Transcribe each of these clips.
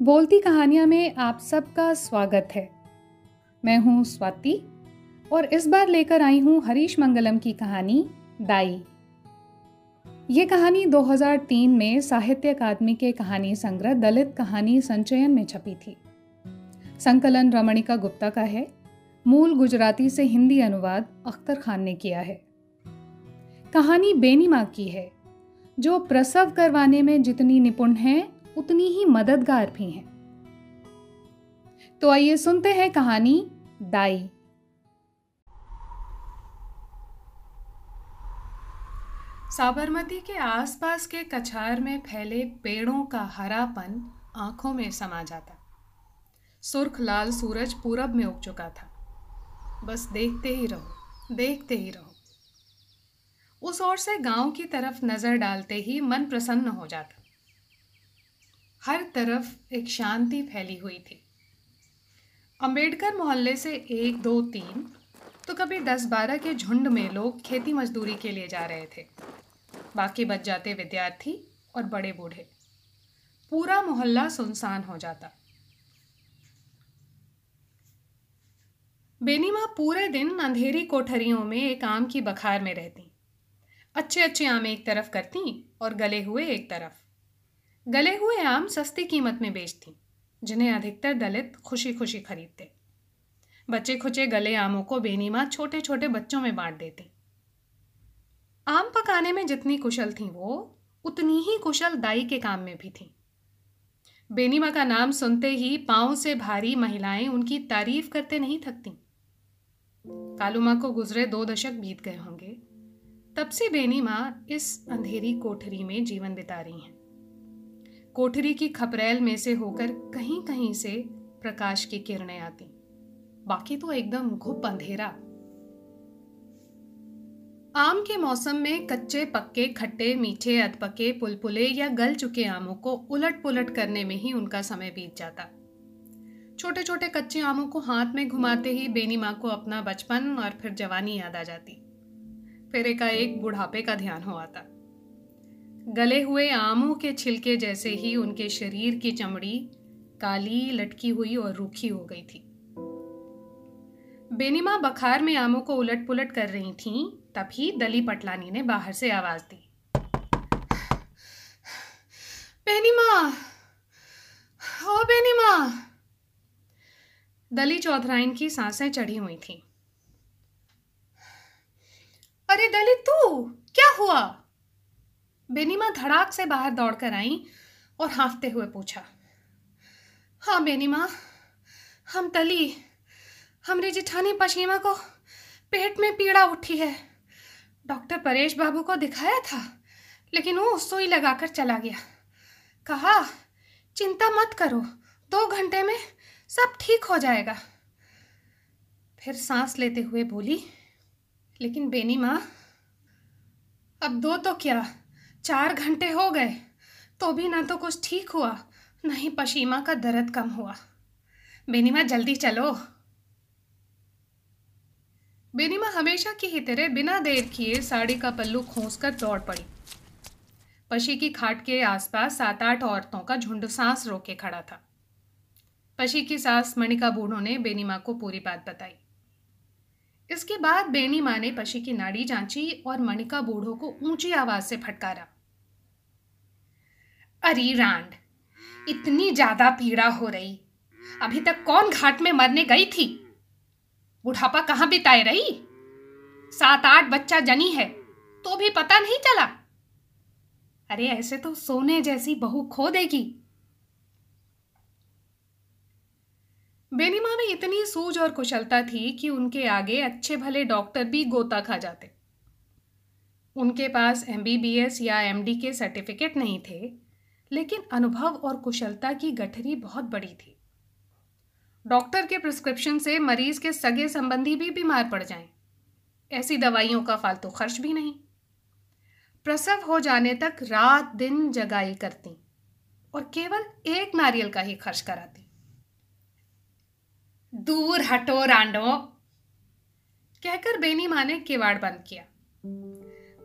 बोलती कहानियाँ में आप सबका स्वागत है। मैं हूँ स्वाति और इस बार लेकर आई हूँ हरीश मंगलम की कहानी, दाई। ये कहानी 2003 में साहित्य अकादमी के कहानी संग्रह दलित कहानी संचयन में छपी थी। संकलन रमणिका गुप्ता का है। मूल गुजराती से हिंदी अनुवाद अख्तर खान ने किया है। कहानी बेनी माँ की है, जो प्रसव करवाने में जितनी निपुण है उतनी ही मददगार भी हैं। तो आइए सुनते हैं कहानी दाई। साबरमती के आसपास के कछार में फैले पेड़ों का हरापन आँखों में समा जाता। सुर्ख लाल सूरज पूरब में उग चुका था। बस देखते ही रहो, देखते ही रहो। उस ओर से गाँव की तरफ़ नज़र डालते ही मन प्रसन्न हो जाता। हर तरफ़ एक शांति फैली हुई थी। अंबेडकर मोहल्ले से एक, दो, तीन तो कभी दस, बारह के झुंड में लोग खेती मजदूरी के लिए जा रहे थे। बाकी बच जाते विद्यार्थी और बड़े बूढ़े। पूरा मोहल्ला सुनसान हो जाता। बेनीमा पूरे दिन अंधेरी कोठरियों में एक आम की बखार में रहती। अच्छे अच्छे आम एक तरफ़ करती और गले हुए एक तरफ़। गले हुए आम सस्ती कीमत में बेचती, जिन्हें अधिकतर दलित खुशी खुशी खरीदते। बच्चे खुचे गले आमों को बेनीमा छोटे छोटे बच्चों में बांट देती। आम पकाने में जितनी कुशल थी वो, उतनी ही कुशल दाई के काम में भी थी। बेनीमा का नाम सुनते ही पाँव से भारी महिलाएँ उनकी तारीफ़ करते नहीं थकती। कालूमा को गुजरे दो दशक बीत गए होंगे, तब से बेनी माँ इस अंधेरी कोठरी में जीवन बिता रही हैं। कोठरी की खपरेल में से होकर कहीं कहीं से प्रकाश की किरणें आती। बाकी तो एकदम घुप अंधेरा। आम के मौसम में कच्चे, पक्के, खट्टे, मीठे, अधपके, पुलपुले या गल चुके आमों को उलट पुलट करने में ही उनका समय बीत जाता। छोटे छोटे कच्चे आमों को हाथ में घुमाते ही बेनी माँ को अपना बचपन और फिर जवानी याद आ जाती। फिर एकाएक बुढ़ापे का ध्यान हो आता। गले हुए आमों के छिलके जैसे ही उनके शरीर की चमड़ी काली लटकी हुई और रूखी हो गई थी। बेनीमा बखार में आमों को उलट पुलट कर रही थीं, तभी दली पटलानी ने बाहर से आवाज़ दी। बेनीमा! ओ बेनीमा! दली चौधराइन की साँसें चढ़ी हुई थीं। अरे दलित तू? क्या हुआ? बेनीमा धड़ाक से बाहर दौड़कर आई और हाफते हुए पूछा हाँ बेनीमा, हम तली हमरे जिठानी पशीमा को पेट में पीड़ा उठी है। डॉक्टर परेश बाबू को दिखाया था, लेकिन वो सुई लगाकर चला गया। कहा, चिंता मत करो, दो घंटे में सब ठीक हो जाएगा। फिर सांस लेते हुए बोली, लेकिन बेनी माँ अब दो तो क्या? चार घंटे हो गए। तो भी ना तो कुछ ठीक हुआ, ना ही पशीमा का दर्द कम हुआ। बेनीमा, जल्दी चलो। बेनीमा हमेशा की ही तरह बिना देर किए साड़ी का पल्लू खोस कर दौड़ पड़ी। पशी की खाट के आसपास सात आठ औरतों का झुंड सांस रोके खड़ा था। पशी की सास मणिका बूढ़ो ने बेनीमा को पूरी बात बताई। इसके बाद बेनीमा ने पशी की नाड़ी जांची और मणिका बूढ़ो को ऊँची आवाज़ से फटकारा। अरे रांड। इतनी ज़्यादा पीड़ा हो रही। अभी तक कौन घाट में मरने गई थी? बुढ़ापा कहाँ बिताए रही? सात आठ बच्चा जनी है तो भी पता नहीं चला। अरे ऐसे तो सोने जैसी बहू खो देगी। बेनीमा में इतनी सूझ और कुशलता थी कि उनके आगे अच्छे भले डॉक्टर भी गोता खा जाते। उनके पास एमबीबीएस या एमडी के सर्टिफिकेट नहीं थे। लेकिन अनुभव और कुशलता की गठरी बहुत बड़ी थी। डॉक्टर के प्रिस्क्रिप्शन से मरीज़ के सगे संबंधी भी बीमार पड़ जाएँ। ऐसी दवाइयों का फालतू खर्च भी नहीं। प्रसव हो जाने तक रात दिन जगाई करती और केवल एक नारियल का ही खर्च कराती। दूर हटो रांडो। कहकर बेनी माँ ने किवाड़ बंद किया।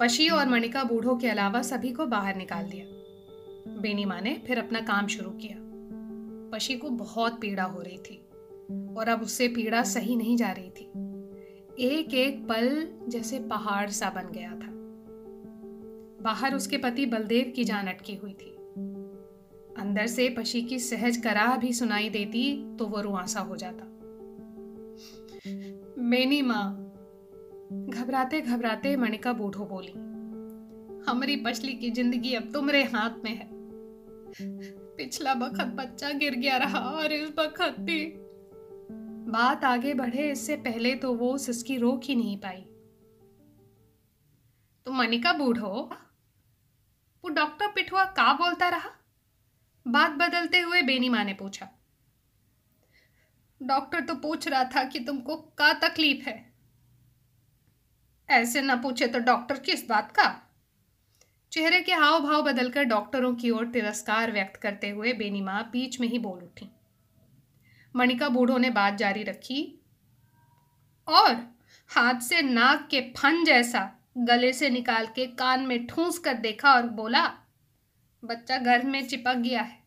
पशी और मणिका बूढ़ों के अलावा सभी को बाहर निकाल दिया। बेनी माँ ने फिर अपना काम शुरू किया। पशी को बहुत पीड़ा हो रही थी और अब उससे पीड़ा सही नहीं जा रही थी। एक एक पल जैसे पहाड़ सा बन गया था। बाहर उसके पति बलदेव की जान अटकी हुई थी। अंदर से पशी की सहज कराह भी सुनाई देती तो वो रुआसा हो जाता। मेनी माँ, घबराते घबराते मणिका बूढ़ो बोली, हमारी पछली की ज़िंदगी अब तुम्हारे हाथ में है। पिछला बखत बच्चा गिर गया रहा और इस बखत भी। बात आगे बढ़े, इससे पहले तो वो सिसकी रोक ही नहीं पाई। तो मनिका बूढ़ो वो डॉक्टर पिठुआ का बोलता रहा? बात बदलते हुए बेनी माँ ने पूछा। डॉक्टर तो पूछ रहा था कि तुमको का तकलीफ़ है। ऐसे ना पूछे तो डॉक्टर किस बात का? चेहरे के हाव भाव बदलकर डॉक्टरों की ओर तिरस्कार व्यक्त करते हुए बेनी माँ बीच में ही बोल उठी। मणिका बूढ़ों ने बात जारी रखी। और हाथ से नाक के फन जैसा गले से निकाल के कान में ठूंस कर देखा और बोला, बच्चा घर में चिपक गया है,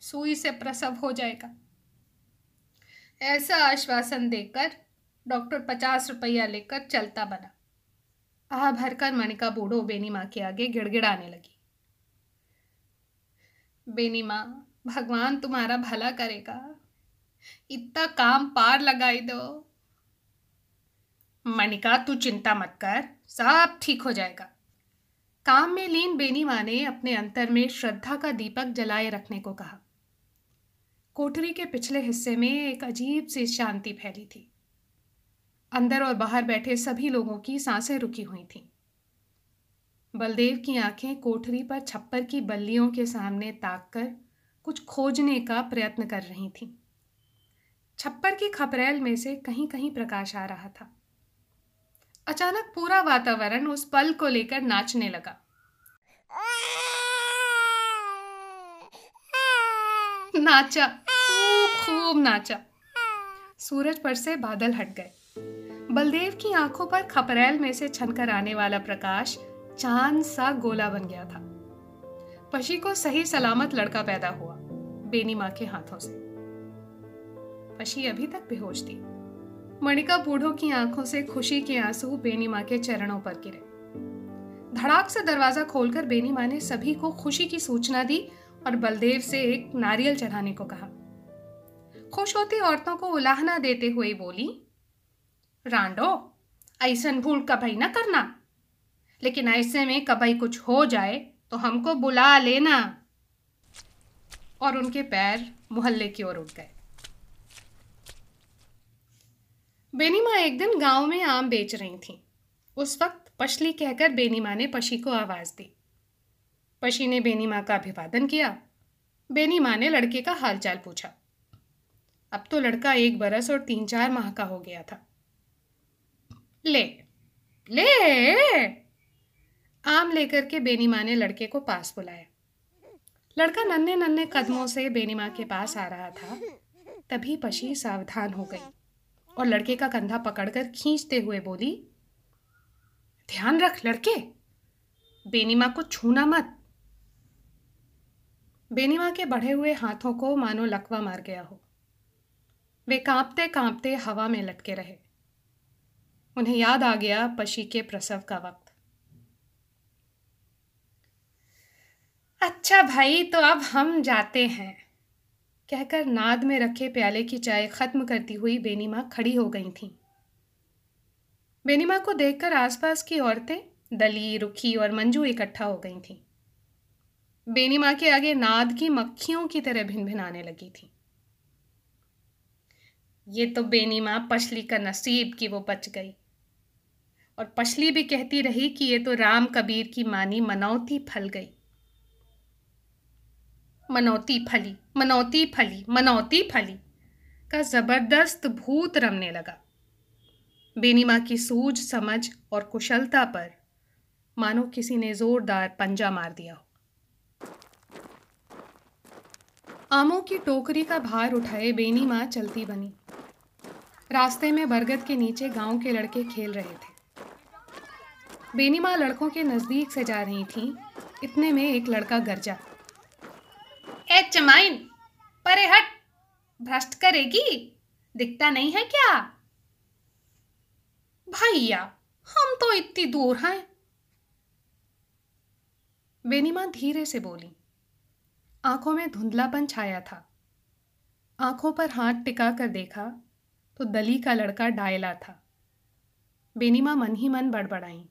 सुई से प्रसव हो जाएगा। ऐसा आश्वासन देकर डॉक्टर पचास रुपया लेकर चलता बना। आह, भरकर मणिका बूढ़ो बेनी माँ के आगे गिड़गिड़ाने लगी। बेनी माँ, भगवान तुम्हारा भला करेगा। इतना काम पार लगाई दो। मनिका तू चिंता मत कर, सब ठीक हो जाएगा। काम में लीन बेनी माँ ने अपने अंतर में श्रद्धा का दीपक जलाए रखने को कहा। कोठरी के पिछले हिस्से में एक अजीब सी शांति फैली थी। अंदर और बाहर बैठे सभी लोगों की साँसें रुकी हुई थीं। बलदेव की आँखें कोठरी पर छप्पर की बल्लियों के सामने ताक कर कुछ खोजने का प्रयत्न कर रही थीं। छप्पर की खपरेल में से कहीं कहीं प्रकाश आ रहा था। अचानक पूरा वातावरण उस पल को लेकर नाचने लगा। नाचा खूब खूब नाचा। सूरज पर से बादल हट गए। बलदेव की आँखों पर खपरेल में से छनकर आने वाला प्रकाश चाँद सा गोला बन गया था। पशी को सही सलामत लड़का पैदा हुआ, बेनी माँ के हाथों से। पशी अभी तक बेहोश थी। मणिका बूढ़ों की आँखों से खुशी के आँसू बेनी माँ के चरणों पर गिरे। धड़ाक से दरवाज़ा खोलकर बेनी माँ ने सभी को खुशी की सूचना दी और बलदेव से एक नारियल चढ़ाने को कहा। खुश होती औरतों को उलाहना देते हुए बोली रांडो ऐसन भूल कभी ना करना। लेकिन ऐसे में कभी कुछ हो जाए तो हमको बुला लेना। और उनके पैर मोहल्ले की ओर उठ गए। बेनीमा एक दिन गाँव में आम बेच रही थी। उस वक्त पशली कहकर बेनीमा ने पशी को आवाज़ दी। पशी ने बेनी माँ का अभिवादन किया। बेनी माँ ने लड़के का हालचाल पूछा। अब तो लड़का एक बरस और तीन चार माह का हो गया था। ले ले। आम लेकर के बेनी माँ ने लड़के को पास बुलाया। लड़का नन्हे नन्हे कदमों से बेनी माँ के पास आ रहा था। तभी पशी सावधान हो गई और लड़के का कंधा पकड़कर खींचते हुए बोली, ध्यान रख लड़के बेनीमा को छूना मत। बेनीमा के बढ़े हुए हाथों को मानो लकवा मार गया हो। वे कांपते कांपते हवा में लटके रहे। उन्हें याद आ गया पशी के प्रसव का वक्त। अच्छा भाई तो अब हम जाते हैं। कहकर नाद में रखे प्याले की चाय खत्म करती हुई बेनीमा खड़ी हो गई थीं। बेनीमा को देखकर आसपास की औरतें, दली, रुखी और मंजू इकट्ठा हो गई थीं। बेनीमा के आगे नाद की मक्खियों की तरह भिन भिनाने लगी थी। ये तो बेनीमा पछली का नसीब की वो बच गई। और पछली भी कहती रही कि ये तो राम कबीर की मानी मनौती फल गई। मनौती फली मनौती फली मनौती फली, का ज़बरदस्त भूत रमने लगा। बेनीमा की सूझ, समझ और कुशलता पर मानो किसी ने जोरदार पंजा मार दिया हो। आमों की टोकरी का भार उठाए बेनी माँ चलती बनी। रास्ते में बरगद के नीचे गाँव के लड़के खेल रहे थे। बेनी माँ लड़कों के नज़दीक से जा रही थी। इतने में एक लड़का गरजा। ए, चमाइन, परे हट। भ्रष्ट करेगी? दिखता नहीं है क्या? भैया, हम तो इतनी दूर हैं। बेनीमा धीरे से बोली। आँखों में धुंधलापन छाया था। आँखों पर हाथ टिका कर देखा तो दली का लड़का डायला था। बेनीमा मन ही मन बड़बड़ाई।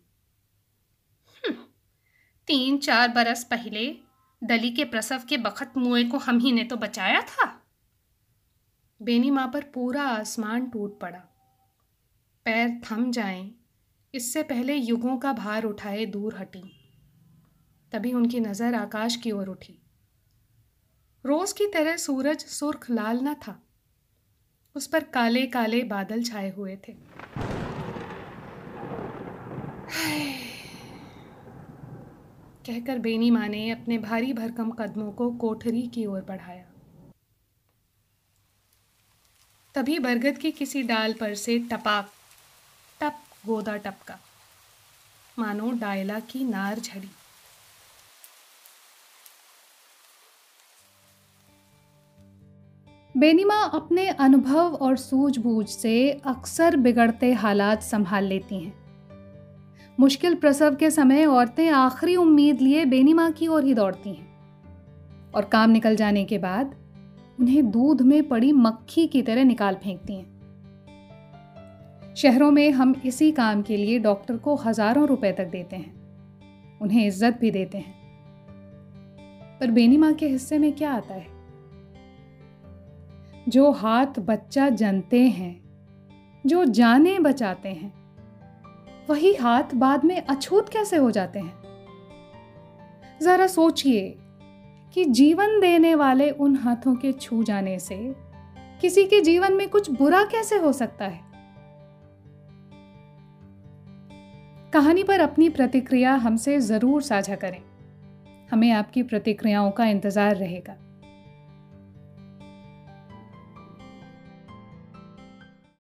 तीन चार बरस पहले दली के प्रसव के बखत मुए को हम ही ने तो बचाया था। बेनी माँ पर पूरा आसमान टूट पड़ा। पैर थम जाएँ, इससे पहले युगों का भार उठाए दूर हटी। तभी उनकी नज़र आकाश की ओर उठी। रोज की तरह सूरज सुर्ख लाल न था। उस पर काले काले बादल छाए हुए थे। कहकर बेनी माँ ने अपने भारी भरकम कदमों को कोठरी की ओर बढ़ाया। तभी बरगद की किसी डाल पर से टपाक, टप, गोदा टपका। मानो डायला की नार झड़ी। बेनीमा अपने अनुभव और सूझबूझ से अक्सर बिगड़ते हालात संभाल लेती हैं। मुश्किल प्रसव के समय औरतें आखिरी उम्मीद लिए बेनीमा की ओर ही दौड़ती हैं और काम निकल जाने के बाद उन्हें दूध में पड़ी मक्खी की तरह निकाल फेंकती हैं। शहरों में हम इसी काम के लिए डॉक्टर को हज़ारों रुपए तक देते हैं। उन्हें इज़्ज़त भी देते हैं। पर बेनी माँ के हिस्से में क्या आता है? जो हाथ बच्चा जनते हैं, जो जाने बचाते हैं वही हाथ बाद में अछूत कैसे हो जाते हैं? जरा सोचिए कि जीवन देने वाले उन हाथों के छू जाने से किसी के जीवन में कुछ बुरा कैसे हो सकता है? कहानी पर अपनी प्रतिक्रिया हमसे ज़रूर साझा करें। हमें आपकी प्रतिक्रियाओं का इंतज़ार रहेगा।